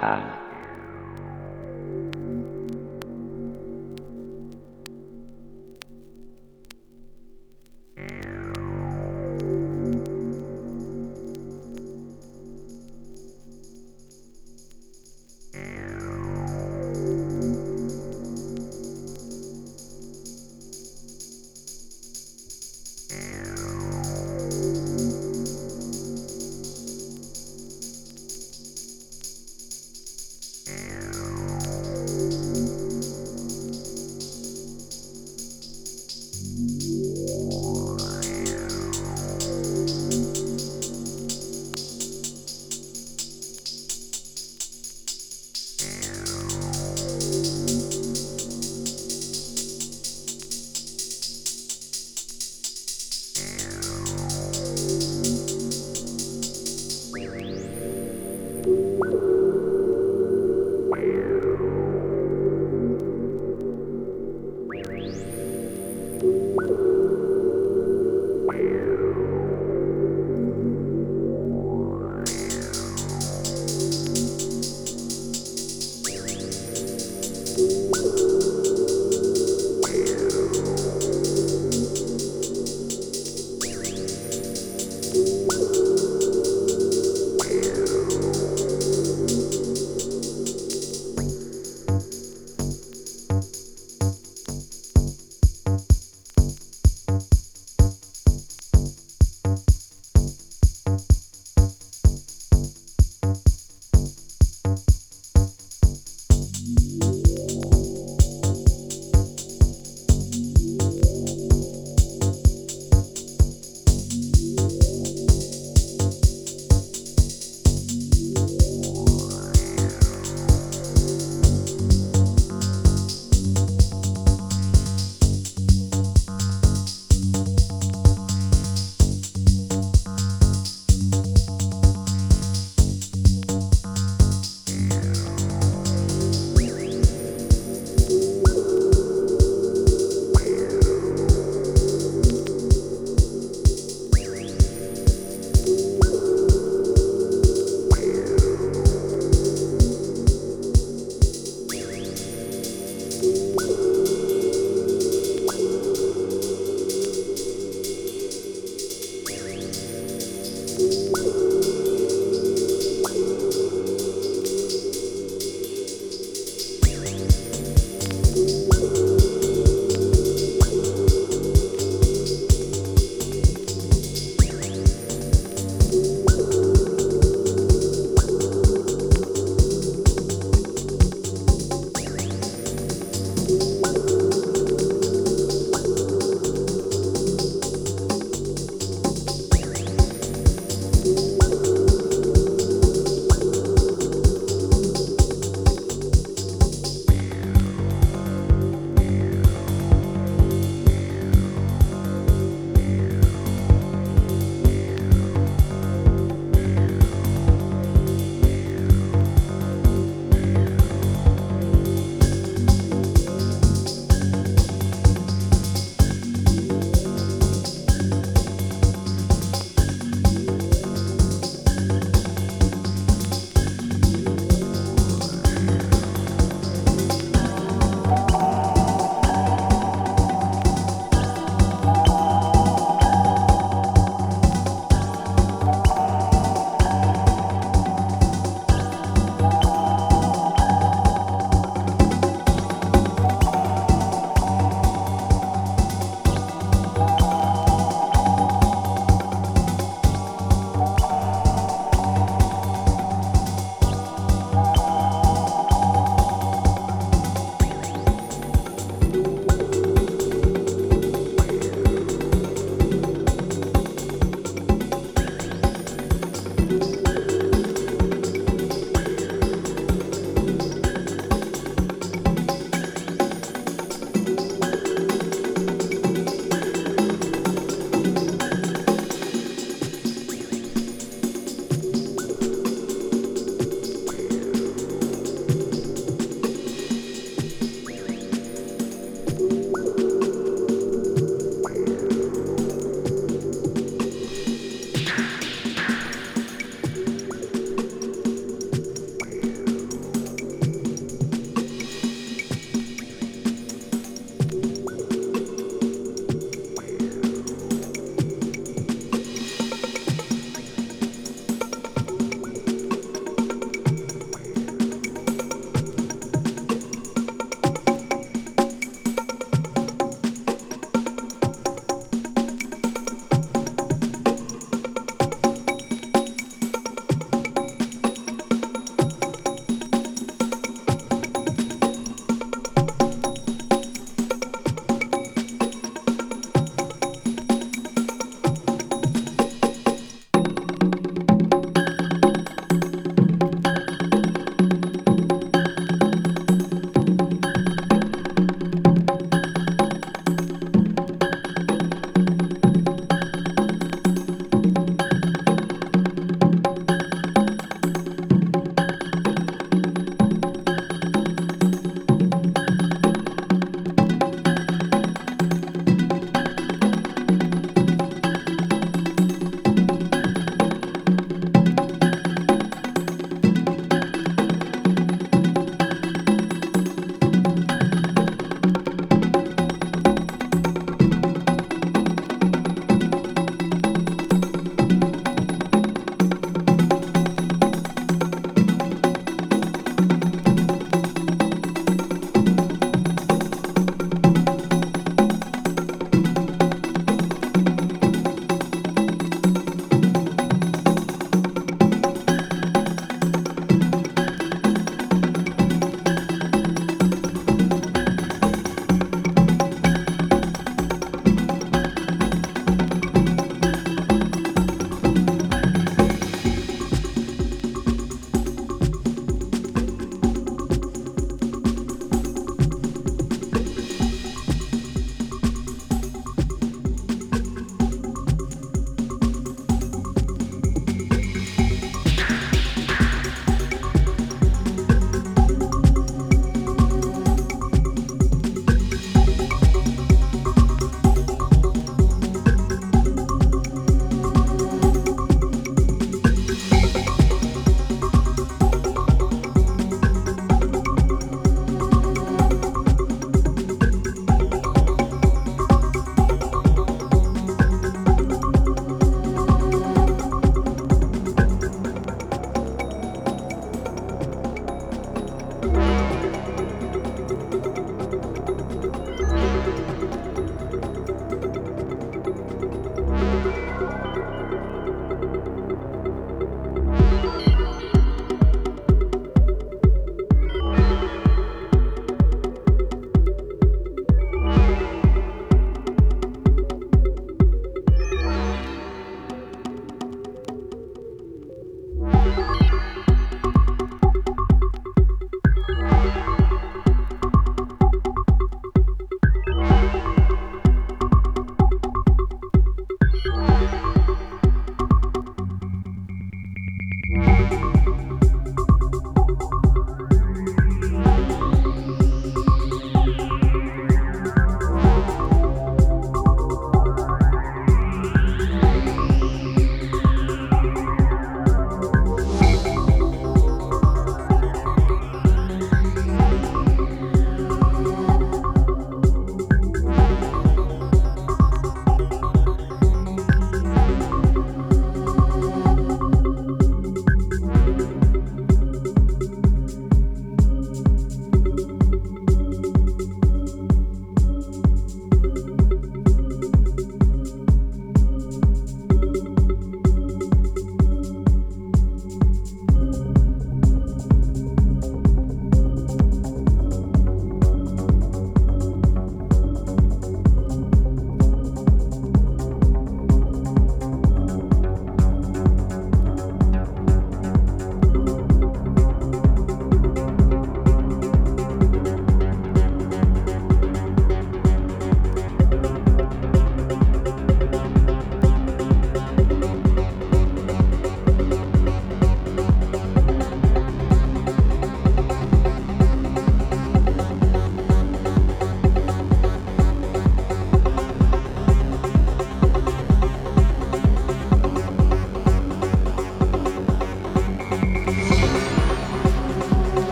Bye.